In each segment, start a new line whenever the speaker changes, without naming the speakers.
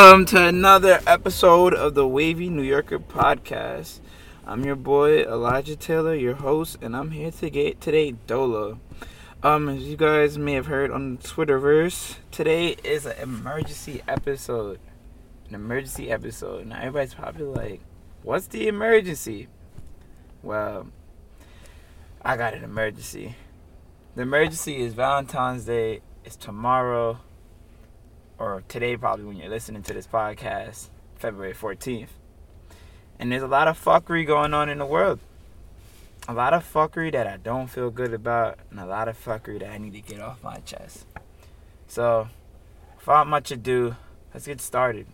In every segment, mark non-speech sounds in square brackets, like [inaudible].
Welcome to another episode of the Wavy New Yorker podcast. I'm your boy Elijah Taylor, your host, and I'm here to get today Dolo. Um, as you guys may have heard on Twitterverse, today is an emergency episode. An emergency episode. Now everybody's probably like, "What's the emergency?" Well, I got an emergency. The emergency is Valentine's Day. It's tomorrow or today probably when you're listening to this podcast, February 14th. And there's a lot of fuckery going on in the world. A lot of fuckery that I don't feel good about, and a lot of fuckery that I need to get off my chest. So, without much ado, let's get started.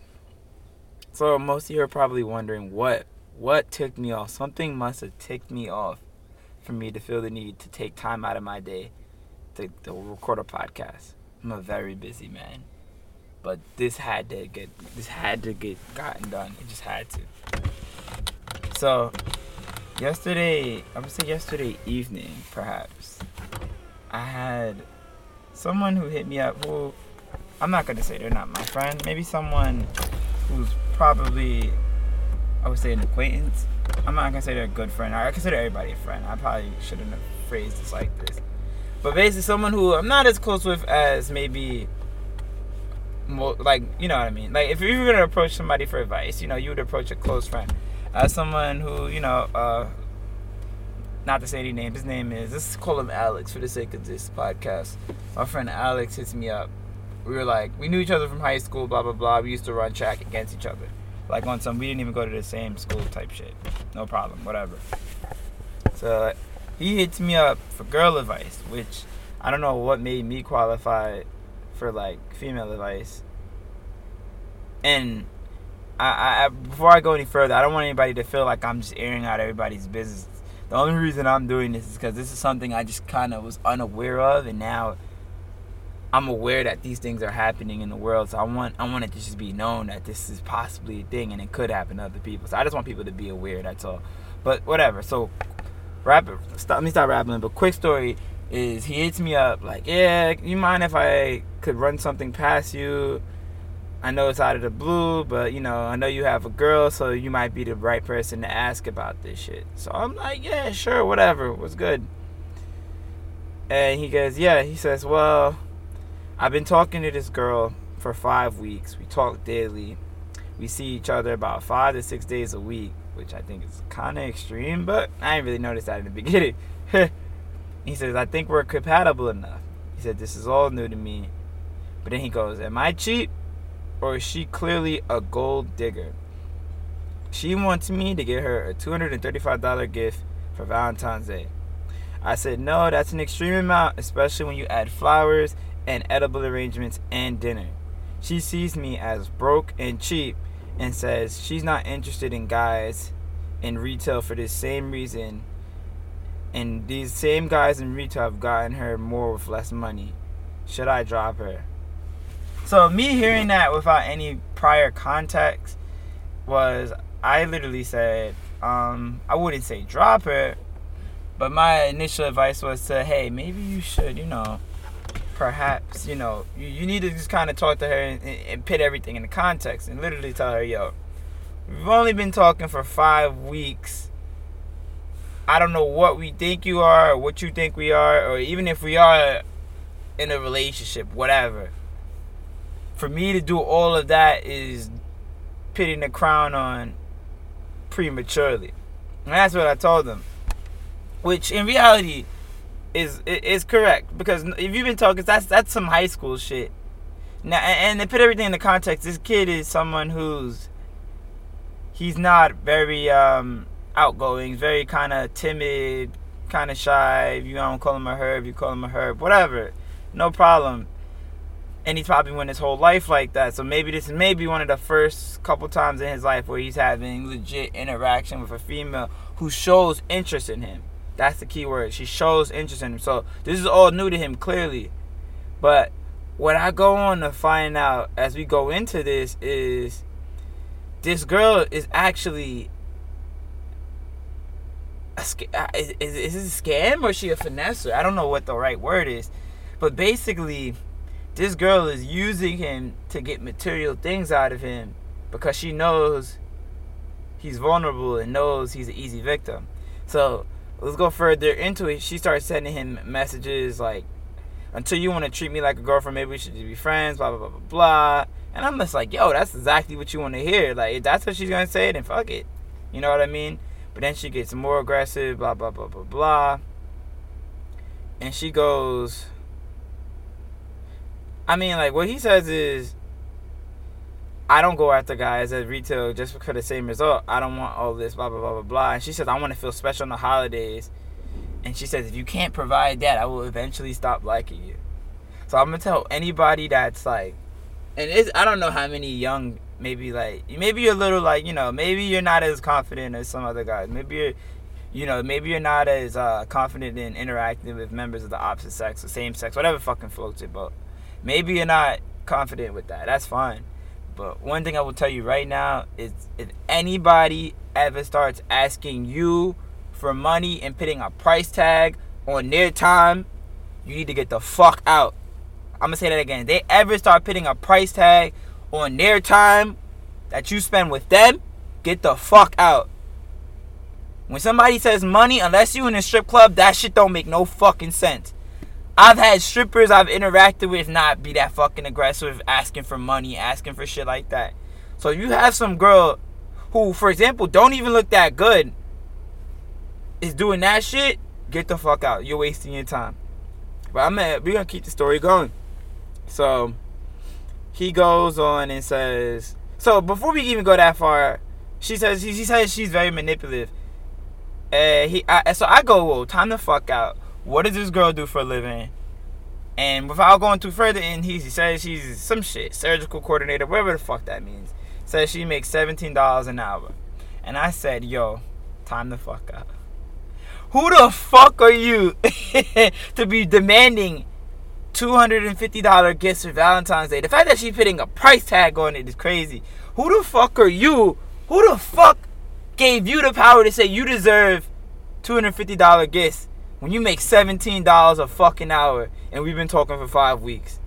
So, most of you are probably wondering what what ticked me off. Something must have ticked me off for me to feel the need to take time out of my day to, to record a podcast. I'm a very busy man but this had to get this had to get gotten done. It just had to. So yesterday, I would say yesterday evening, perhaps, I had someone who hit me up who I'm not gonna say they're not my friend. Maybe someone who's probably I would say an acquaintance. I'm not gonna say they're a good friend. I consider everybody a friend. I probably shouldn't have phrased this like this. But basically, someone who I'm not as close with as maybe like you know what I mean. Like if you were gonna approach somebody for advice, you know, you would approach a close friend, as someone who you know, uh, not to say any name. His name is let's call him Alex for the sake of this podcast. My friend Alex hits me up. We were like, we knew each other from high school, blah blah blah. We used to run track against each other, like on some. We didn't even go to the same school type shit. No problem, whatever. So he hits me up for girl advice, which I don't know what made me qualify for like female advice. And I, I before I go any further, I don't want anybody to feel like I'm just airing out everybody's business. The only reason I'm doing this is because this is something I just kind of was unaware of, and now I'm aware that these things are happening in the world. So I want I want it to just be known that this is possibly a thing, and it could happen to other people. So I just want people to be aware. That's all. But whatever. So rap. Stop. Let me stop rapping. But quick story is he hits me up like, yeah, you mind if I could run something past you? I know it's out of the blue, but you know, I know you have a girl, so you might be the right person to ask about this shit. So I'm like, yeah, sure, whatever, was good. And he goes, yeah, he says, well, I've been talking to this girl for five weeks. We talk daily. We see each other about five to six days a week, which I think is kind of extreme, but I didn't really notice that in the beginning. [laughs] He says, I think we're compatible enough. He said, This is all new to me. But then he goes, Am I cheap? Or is she clearly a gold digger? She wants me to get her a $235 gift for Valentine's Day. I said, No, that's an extreme amount, especially when you add flowers and edible arrangements and dinner. She sees me as broke and cheap and says she's not interested in guys in retail for the same reason and these same guys in retail have gotten her more with less money. Should I drop her? So me hearing that without any prior context was I literally said, um, I wouldn't say drop her, but my initial advice was to, hey, maybe you should, you know, perhaps, you know, you, you need to just kind of talk to her and, and put everything in the context and literally tell her, yo, we've only been talking for five weeks I don't know what we think you are or what you think we are, or even if we are in a relationship, whatever. For me to do all of that is pitting the crown on prematurely. And that's what I told them. Which in reality is is correct. Because if you've been talking that's that's some high school shit. Now and to put everything in the context, this kid is someone who's he's not very um outgoing, very kind of timid, kind of shy. If you don't call him a herb, you call him a herb, whatever. No problem. And he's probably went his whole life like that. So maybe this may be one of the first couple times in his life where he's having legit interaction with a female who shows interest in him. That's the key word. She shows interest in him. So this is all new to him, clearly. But what I go on to find out as we go into this is this girl is actually a uh, is, is, is this a scam or is she a finesser? I don't know what the right word is, but basically, this girl is using him to get material things out of him because she knows he's vulnerable and knows he's an easy victim. So let's go further into it. She starts sending him messages like, until you want to treat me like a girlfriend, maybe we should just be friends, blah, blah, blah, blah, blah. And I'm just like, yo, that's exactly what you want to hear. Like, if that's what she's going to say, then fuck it. You know what I mean? But then she gets more aggressive, blah, blah, blah, blah, blah. And she goes, I mean, like, what he says is, I don't go after guys at retail just for the same result. I don't want all this, blah, blah, blah, blah, blah. And she says, I want to feel special on the holidays. And she says, if you can't provide that, I will eventually stop liking you. So I'm going to tell anybody that's like, and it's, I don't know how many young, maybe like, maybe you're a little like, you know, maybe you're not as confident as some other guys. Maybe you're, you know, maybe you're not as uh, confident in interacting with members of the opposite sex or same sex, whatever fucking floats your boat. Maybe you're not confident with that. That's fine. But one thing I will tell you right now is if anybody ever starts asking you for money and putting a price tag on their time, you need to get the fuck out. I'm gonna say that again. If they ever start putting a price tag on their time that you spend with them, get the fuck out. When somebody says money, unless you in a strip club, that shit don't make no fucking sense. I've had strippers I've interacted with not be that fucking aggressive, asking for money, asking for shit like that. So if you have some girl who, for example, don't even look that good, is doing that shit. Get the fuck out. You're wasting your time. But I'm gonna, we're gonna keep the story going. So he goes on and says. So before we even go that far, she says he, he says she's very manipulative. Uh, he I, so I go, whoa, time the fuck out what does this girl do for a living? And without going too further in, he says she's some shit, surgical coordinator, whatever the fuck that means. Says she makes $17 an hour. And I said, yo, time the fuck out. Who the fuck are you [laughs] to be demanding $250 gifts for Valentine's Day? The fact that she's putting a price tag on it is crazy. Who the fuck are you? Who the fuck gave you the power to say you deserve $250 gifts when you make $17 a fucking hour and we've been talking for five weeks.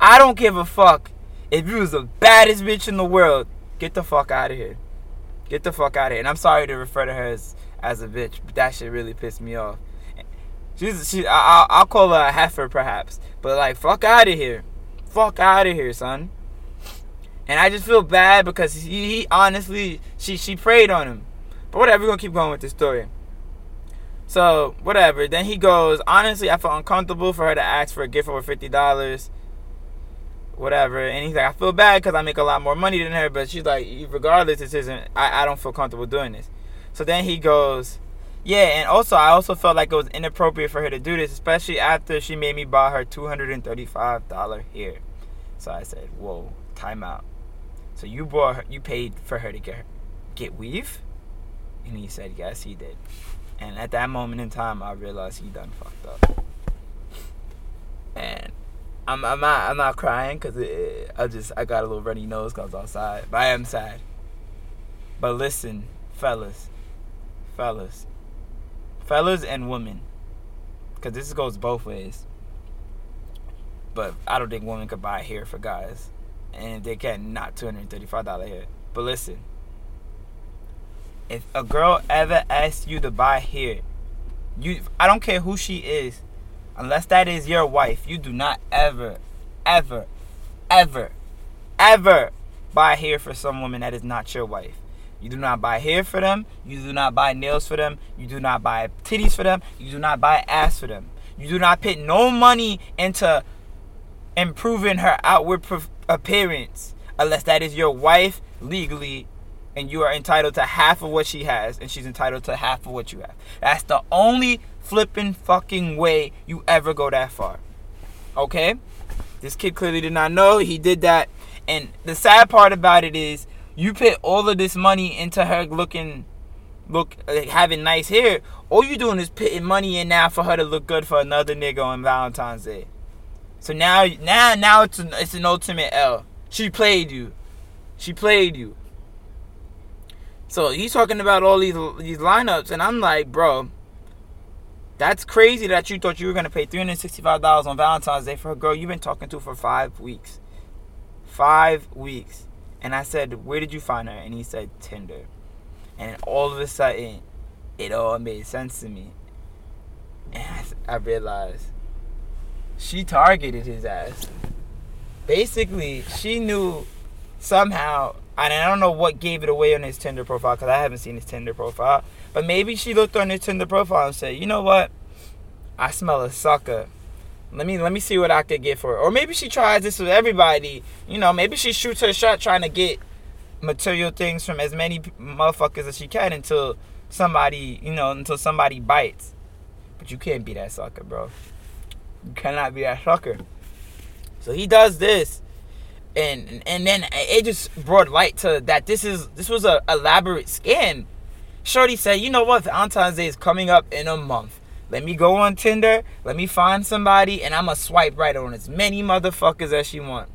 I don't give a fuck if you was the baddest bitch in the world. Get the fuck out of here. Get the fuck out of here. And I'm sorry to refer to her as, as a bitch, but that shit really pissed me off. She's she. I, I'll call her a heifer perhaps, but like fuck out of here, fuck out of here, son. And I just feel bad because he, he honestly she she preyed on him. But whatever, we're gonna keep going with this story. So whatever. Then he goes. Honestly, I felt uncomfortable for her to ask for a gift over fifty dollars. Whatever. And he's like, I feel bad because I make a lot more money than her. But she's like, regardless, this isn't. I, I don't feel comfortable doing this. So then he goes, yeah. And also, I also felt like it was inappropriate for her to do this, especially after she made me buy her two hundred and thirty-five dollar hair. So I said, whoa, time out. So you bought her, you paid for her to get get weave? And he said, yes, he did. And at that moment in time, I realized he done fucked up. And I'm I'm not I'm not crying because I just I got a little runny nose because I was outside, but I am sad. But listen, fellas, fellas, fellas and women, because this goes both ways. But I don't think women could buy hair for guys, and they can not two hundred thirty five dollar hair. But listen if a girl ever asks you to buy hair, you I don't care who she is, unless that is your wife, you do not ever, ever, ever, ever buy hair for some woman that is not your wife. You do not buy hair for them. You do not buy nails for them. You do not buy titties for them. You do not buy ass for them. You do not put no money into improving her outward appearance unless that is your wife legally and you are entitled to half of what she has, and she's entitled to half of what you have. That's the only flipping fucking way you ever go that far. Okay? This kid clearly did not know he did that. And the sad part about it is you put all of this money into her looking look like having nice hair. All you doing is putting money in now for her to look good for another nigga on Valentine's Day. So now now now it's an, it's an ultimate L. She played you. She played you. So he's talking about all these these lineups, and I'm like, bro, That's crazy that you thought you were gonna pay three hundred sixty-five dollars on Valentine's Day for a girl you've been talking to for five weeks. Five weeks. And I said, Where did you find her? And he said, Tinder. And all of a sudden, it all made sense to me. And I, realized she targeted his ass. Basically, she knew somehow, and I don't know what gave it away on his Tinder profile because I haven't seen his Tinder profile. But maybe she looked on his Tinder profile and said, "You know what? I smell a sucker. Let me let me see what I could get for her." Or maybe she tries this with everybody. You know, maybe she shoots her shot trying to get material things from as many motherfuckers as she can until somebody, you know, until somebody bites. But you can't be that sucker, bro. You cannot be that sucker. So he does this, and and then it just brought light to that this is this was a elaborate scam. Shorty said, "You know what? Valentine's Day is coming up in a month. Let me go on Tinder. Let me find somebody, and I'ma swipe right on as many motherfuckers as she want."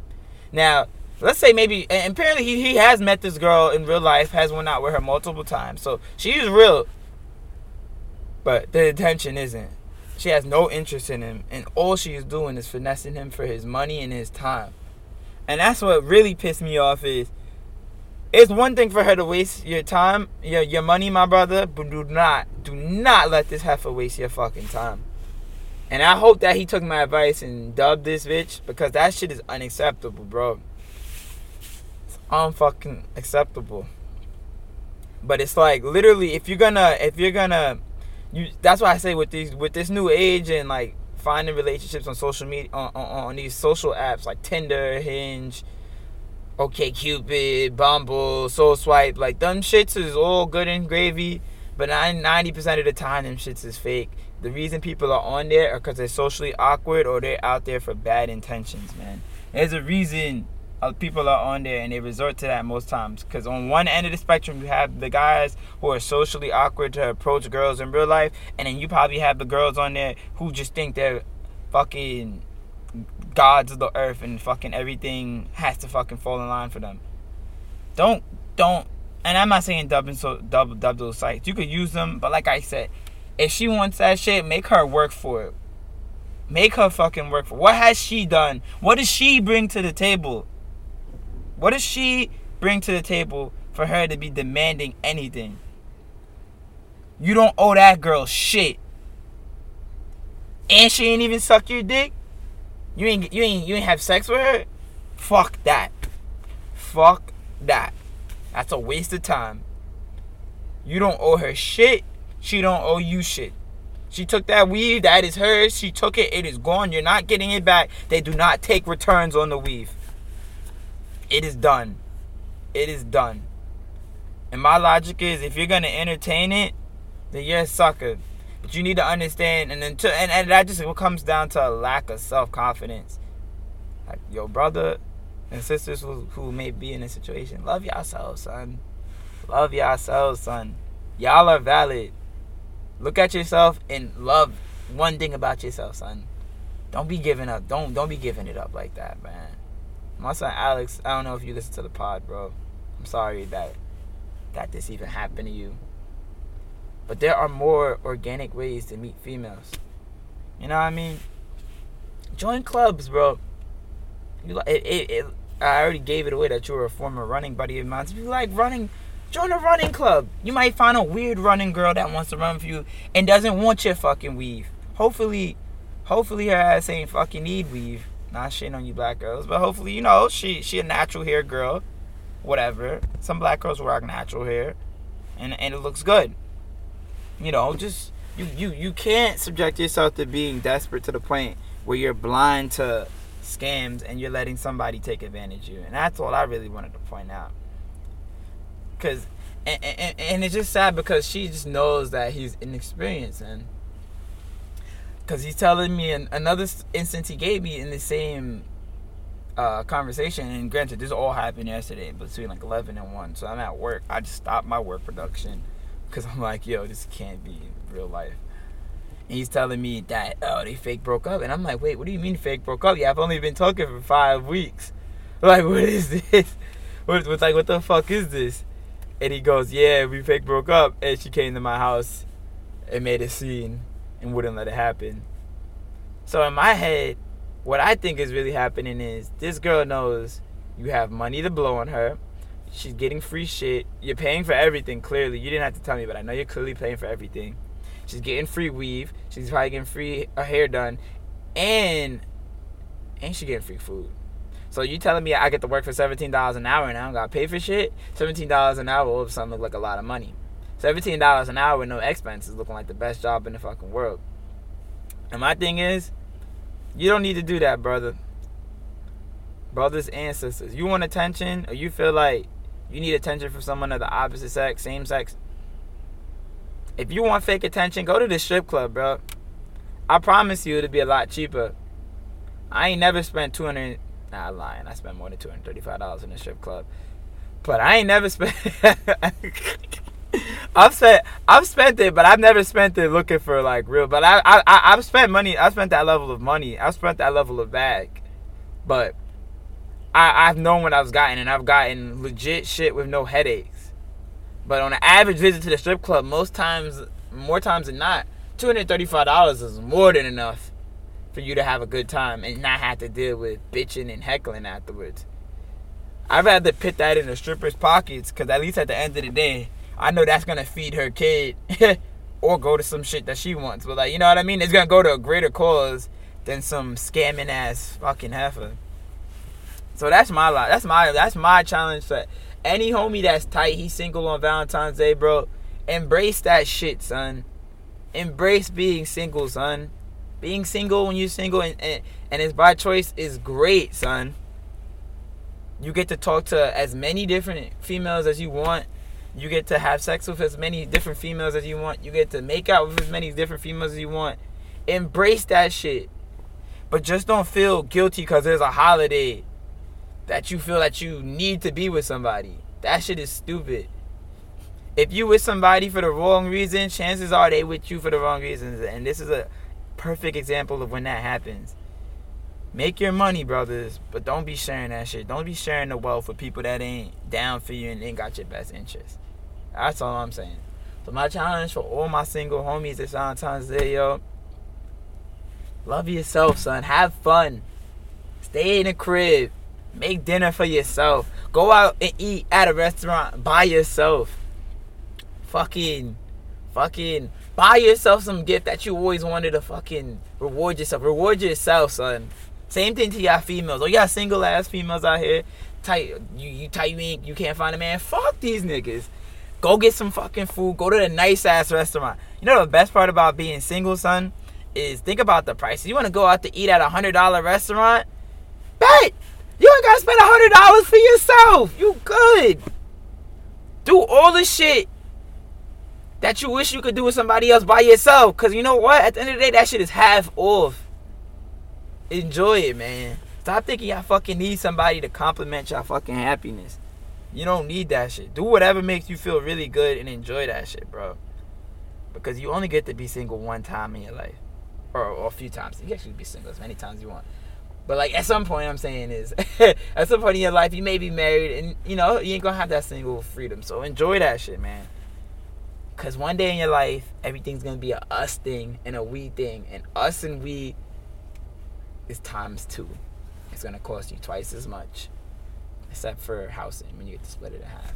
Now, let's say maybe, and apparently he, he has met this girl in real life, has went out with her multiple times, so she's real. But the intention isn't. She has no interest in him, and all she is doing is finessing him for his money and his time. And that's what really pissed me off is it's one thing for her to waste your time, your your money, my brother, but do not, do not let this heifer waste your fucking time. And I hope that he took my advice and dubbed this bitch because that shit is unacceptable, bro. It's unfucking acceptable. But it's like literally if you're gonna if you're gonna you that's why I say with these with this new age and like finding relationships on social media on, on, on these social apps like Tinder, Hinge, OK Cupid, Bumble, Soul Swipe, like them shits is all good and gravy, but 90% of the time them shits is fake. The reason people are on there are because they're socially awkward or they're out there for bad intentions, man. There's a reason people are on there and they resort to that most times. Because on one end of the spectrum, you have the guys who are socially awkward to approach girls in real life, and then you probably have the girls on there who just think they're fucking gods of the earth and fucking everything has to fucking fall in line for them. Don't, don't, and I'm not saying dub, so, dub, dub those sites. You could use them, but like I said, if she wants that shit, make her work for it. Make her fucking work for it. What has she done? What does she bring to the table? What does she bring to the table for her to be demanding anything? You don't owe that girl shit. And she ain't even suck your dick. You ain't you ain't you ain't have sex with her? Fuck that. Fuck that. That's a waste of time. You don't owe her shit. She don't owe you shit. She took that weave, that is hers. She took it, it is gone. You're not getting it back. They do not take returns on the weave. It is done. It is done. And my logic is if you're gonna entertain it, then you're a sucker. But you need to understand and then to, and, and that just comes down to a lack of self confidence. Like your brother and sisters who, who may be in a situation, love yourselves, son. Love yourselves, son. Y'all are valid. Look at yourself and love one thing about yourself, son. Don't be giving up. Don't don't be giving it up like that, man. My son Alex, I don't know if you listen to the pod, bro. I'm sorry that that this even happened to you. But there are more organic ways to meet females. You know what I mean? Join clubs, bro. You like it, it, it, I already gave it away that you were a former running buddy of mine. If you like running, join a running club. You might find a weird running girl that wants to run for you and doesn't want your fucking weave. Hopefully, hopefully her ass ain't fucking need weave. Not shitting on you black girls, but hopefully, you know, she she a natural hair girl. Whatever. Some black girls rock natural hair. And and it looks good. You know, just you you you can't subject yourself to being desperate to the point where you're blind to scams and you're letting somebody take advantage of you. And that's all I really wanted to point out. Cause and, and, and it's just sad because she just knows that he's inexperienced and because he's telling me an, another instance he gave me in the same uh, conversation. And granted, this all happened yesterday between like 11 and 1. So I'm at work. I just stopped my work production because I'm like, yo, this can't be real life. And he's telling me that, oh, they fake broke up. And I'm like, wait, what do you mean fake broke up? Yeah, I've only been talking for five weeks. [laughs] Like, what is this? [laughs] What, what's like, what the fuck is this? And he goes, yeah, we fake broke up. And she came to my house and made a scene and wouldn't let it happen. So in my head, what I think is really happening is this girl knows you have money to blow on her. She's getting free shit. You're paying for everything, clearly. You didn't have to tell me, but I know you're clearly paying for everything. She's getting free weave. She's probably getting free her hair done. And and she getting free food. So you telling me I get to work for seventeen dollars an hour and I don't gotta pay for shit? Seventeen dollars an hour all of look like a lot of money. Seventeen dollars an hour with no expenses looking like the best job in the fucking world. And my thing is, you don't need to do that, brother. Brothers and sisters. You want attention or you feel like you need attention from someone of the opposite sex, same sex. If you want fake attention, go to the strip club, bro. I promise you it'll be a lot cheaper. I ain't never spent 200 Nah, I'm lying. I spent more than $235 in the strip club. But I ain't never spent [laughs] I've spent I've spent it, but I've never spent it looking for like real. But I I I've spent money. I've spent that level of money. I've spent that level of bag. But I I've known what I've gotten, and I've gotten legit shit with no headaches. But on an average visit to the strip club, most times, more times than not, two hundred thirty-five dollars is more than enough for you to have a good time and not have to deal with bitching and heckling afterwards. I'd rather put that in the stripper's pockets, cause at least at the end of the day I know that's gonna feed her kid [laughs] or go to some shit that she wants. But like, you know what I mean? It's gonna go to a greater cause than some scamming ass fucking heifer. So that's my lot. That's my that's my challenge for any homie that's tight. He's single on Valentine's Day, bro. Embrace that shit, son. Embrace being single, son. Being single when you're single and, and, and it's by choice is great, son. You get to talk to as many different females as you want you get to have sex with as many different females as you want. You get to make out with as many different females as you want. Embrace that shit. But just don't feel guilty because there's a holiday that you feel that you need to be with somebody. That shit is stupid. If you with somebody for the wrong reason, chances are they with you for the wrong reasons. And this is a perfect example of when that happens. Make your money, brothers, but don't be sharing that shit. Don't be sharing the wealth with people that ain't down for you and ain't got your best interest. That's all I'm saying. So my challenge for all my single homies this Valentine's Day, yo. Love yourself, son. Have fun. Stay in the crib. Make dinner for yourself. Go out and eat at a restaurant by yourself. Fucking, fucking buy yourself some gift that you always wanted to fucking reward yourself. Reward yourself, son. Same thing to y'all females. Oh, y'all single ass females out here. Tight, you you tight, you ain't, you can't find a man. Fuck these niggas. Go get some fucking food. Go to the nice ass restaurant. You know the best part about being single, son, is think about the prices. You want to go out to eat at a hundred dollar restaurant? Bet you ain't gotta spend a hundred dollars for yourself. You good. Do all the shit that you wish you could do with somebody else by yourself. Cause you know what? At the end of the day, that shit is half off enjoy it, man. Stop thinking y'all fucking need somebody to compliment y'all fucking happiness. You don't need that shit. Do whatever makes you feel really good and enjoy that shit, bro. Because you only get to be single one time in your life. Or, or a few times. You actually be single as many times as you want. But like at some point I'm saying is [laughs] at some point in your life you may be married and you know, you ain't gonna have that single freedom. So enjoy that shit, man. Cause one day in your life, everything's gonna be a us thing and a we thing. And us and we is times two. It's gonna cost you twice as much, except for housing when you get to split it in half.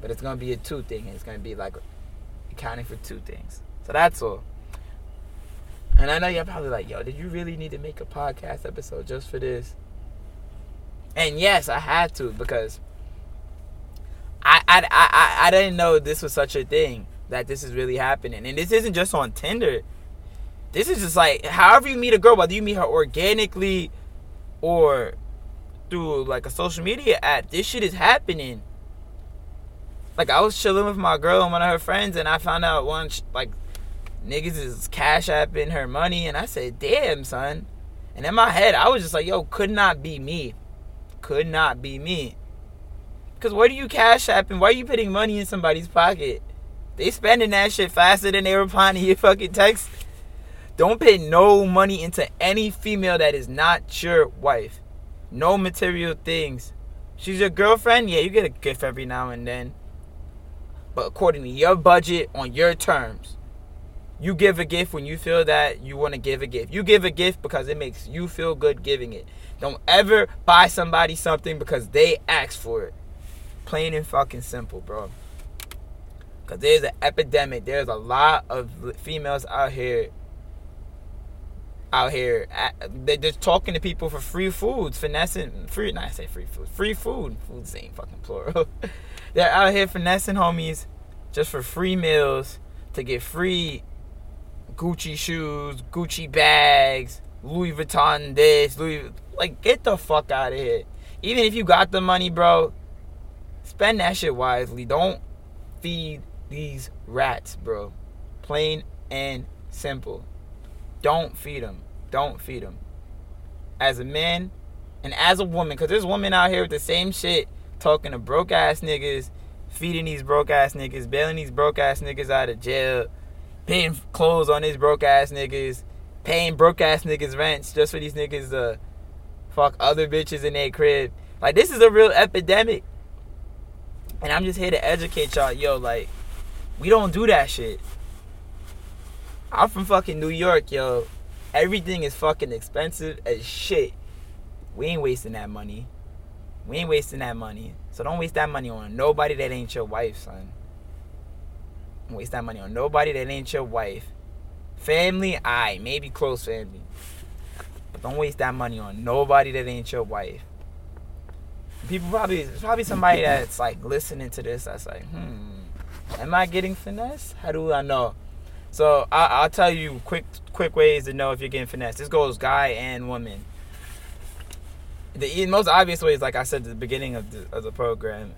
But it's gonna be a two thing. And it's gonna be like accounting for two things. So that's all. And I know you're probably like, yo, did you really need to make a podcast episode just for this? And yes, I had to because I I I, I didn't know this was such a thing that this is really happening. And this isn't just on Tinder. This is just like however you meet a girl, whether you meet her organically or through like a social media app, this shit is happening. Like I was chilling with my girl and one of her friends, and I found out one like niggas is cash apping her money, and I said, "Damn, son." And in my head, I was just like, "Yo, could not be me, could not be me." Cause where do you cash apping? Why are you putting money in somebody's pocket? They spending that shit faster than they replying to your fucking text. Don't pay no money into any female that is not your wife. No material things. She's your girlfriend, yeah, you get a gift every now and then. But according to your budget on your terms. You give a gift when you feel that you want to give a gift. You give a gift because it makes you feel good giving it. Don't ever buy somebody something because they asked for it. Plain and fucking simple, bro. Because there's an epidemic. There's a lot of females out here. Out here, they're just talking to people for free foods, finessing free. Not I say free food, free food. Foods ain't fucking plural. [laughs] they're out here finessing homies just for free meals to get free Gucci shoes, Gucci bags, Louis Vuitton this, Louis like get the fuck out of here. Even if you got the money, bro, spend that shit wisely. Don't feed these rats, bro. Plain and simple. Don't feed them. Don't feed them. As a man and as a woman, because there's women out here with the same shit talking to broke ass niggas, feeding these broke ass niggas, bailing these broke ass niggas out of jail, paying clothes on these broke ass niggas, paying broke ass niggas rents just for these niggas to fuck other bitches in their crib. Like this is a real epidemic. And I'm just here to educate y'all, yo, like, we don't do that shit. I'm from fucking New York, yo. Everything is fucking expensive as shit. We ain't wasting that money. We ain't wasting that money. So don't waste that money on nobody that ain't your wife, son waste that money on nobody that ain't your wife. Family, I maybe close family. But don't waste that money on nobody that ain't your wife. People probably probably somebody that's like listening to this that's like, hmm, am I getting finesse? How do I know? So I, will tell you quick quick ways to know if you're getting finesse. This goes guy and woman. The most obvious way is like I said at the beginning of the, of the program.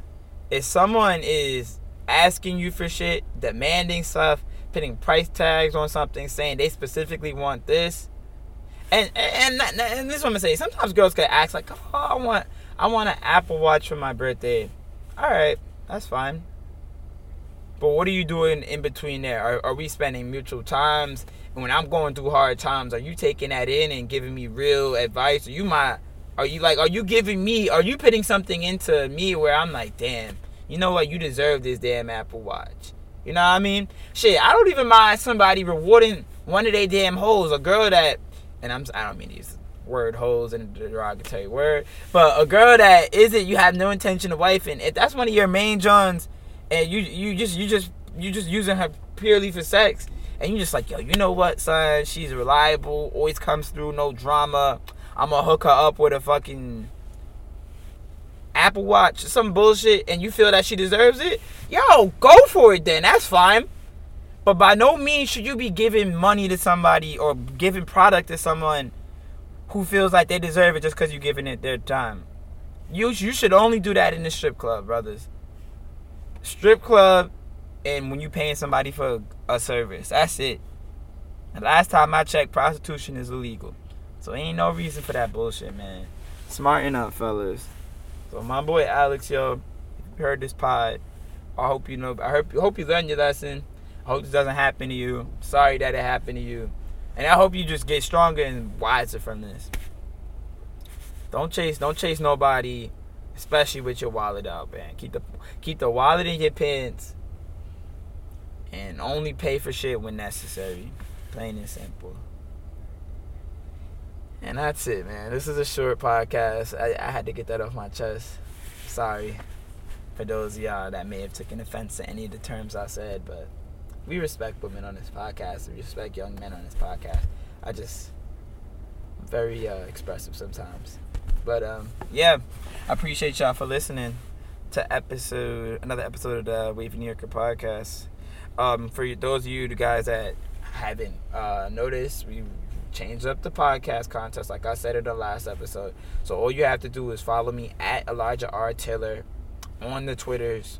If someone is asking you for shit, demanding stuff, putting price tags on something, saying they specifically want this. And and and, and this is what I'm gonna say. Sometimes girls could ask like, "Oh, I want I want an Apple Watch for my birthday." All right, that's fine. But what are you doing in between there? Are, are we spending mutual times? And when I'm going through hard times, are you taking that in and giving me real advice? Are you my are you like are you giving me are you putting something into me where I'm like, damn, you know what? You deserve this damn Apple Watch. You know what I mean? Shit, I don't even mind somebody rewarding one of their damn hoes, a girl that, and I'm I don't mean these word hoes the derogatory word, but a girl that isn't you have no intention of wifing. If that's one of your main johns, and you you just you just you just using her purely for sex, and you just like yo, you know what, son? She's reliable, always comes through, no drama. I'm gonna hook her up with a fucking Apple Watch, some bullshit, and you feel that she deserves it, yo, go for it then. That's fine. But by no means should you be giving money to somebody or giving product to someone who feels like they deserve it just because you're giving it their time. You you should only do that in the strip club, brothers. Strip club, and when you're paying somebody for a service, that's it. Last time I checked, prostitution is illegal, so ain't no reason for that bullshit, man. Smarten up, fellas. So my boy Alex, yo, heard this pod. I hope you know. I hope, hope you learned your lesson. I hope this doesn't happen to you. Sorry that it happened to you, and I hope you just get stronger and wiser from this. Don't chase. Don't chase nobody, especially with your wallet out, man. Keep the keep the wallet in your pants, and only pay for shit when necessary. Plain and simple. And that's it, man. This is a short podcast. I, I had to get that off my chest. Sorry for those of y'all that may have taken offense to any of the terms I said, but we respect women on this podcast. We respect young men on this podcast. I just very uh, expressive sometimes. But um, yeah, I appreciate y'all for listening to episode another episode of the Wavy New Yorker podcast. Um, for those of you the guys that haven't uh, noticed, we changed up the podcast contest like I said in the last episode. So all you have to do is follow me at Elijah R. Taylor on the Twitters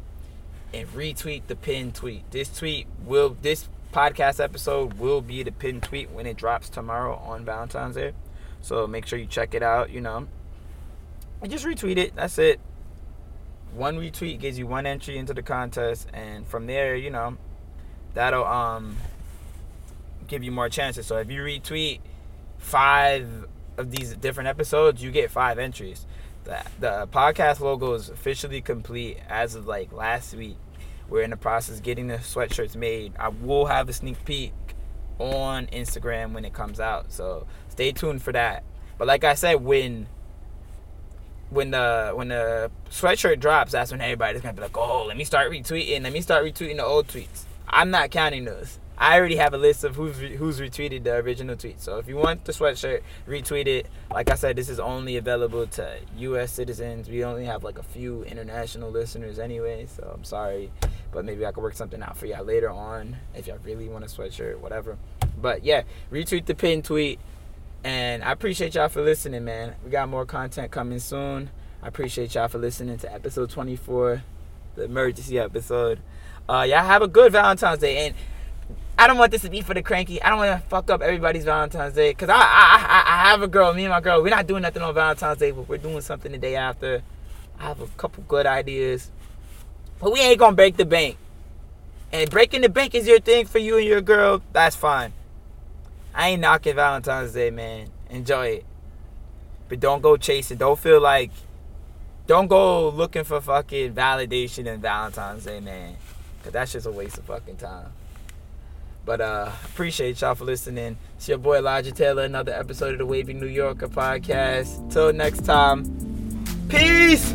and retweet the pin tweet. This tweet will this podcast episode will be the pin tweet when it drops tomorrow on Valentine's Day. So make sure you check it out, you know. And just retweet it. That's it. One retweet gives you one entry into the contest and from there, you know, that'll um give you more chances. So if you retweet five of these different episodes, you get five entries. The, the podcast logo is officially complete as of like last week. We're in the process getting the sweatshirts made. I will have a sneak peek on Instagram when it comes out. So stay tuned for that. But like I said, when when the when the sweatshirt drops, that's when everybody's gonna be like, oh, let me start retweeting, let me start retweeting the old tweets. I'm not counting those. I already have a list of who's who's retweeted the original tweet. So if you want the sweatshirt, retweet it. Like I said, this is only available to U.S. citizens. We only have like a few international listeners anyway. So I'm sorry, but maybe I could work something out for y'all later on if y'all really want a sweatshirt, whatever. But yeah, retweet the pin tweet. And I appreciate y'all for listening, man. We got more content coming soon. I appreciate y'all for listening to episode 24, the emergency episode. Uh, y'all have a good Valentine's Day. And I don't want this to be for the cranky. I don't want to fuck up everybody's Valentine's Day. Because I, I, I, I have a girl, me and my girl, we're not doing nothing on Valentine's Day, but we're doing something the day after. I have a couple good ideas. But we ain't to break the bank. And breaking the bank is your thing for you and your girl, that's fine. I ain't knocking Valentine's Day, man. Enjoy it. But don't go chasing. Don't feel like. Don't go looking for fucking validation in Valentine's Day, man. Because that's just a waste of fucking time. But uh appreciate y'all for listening. It's your boy Elijah Taylor, another episode of the Wavy New Yorker podcast. Till next time. Peace!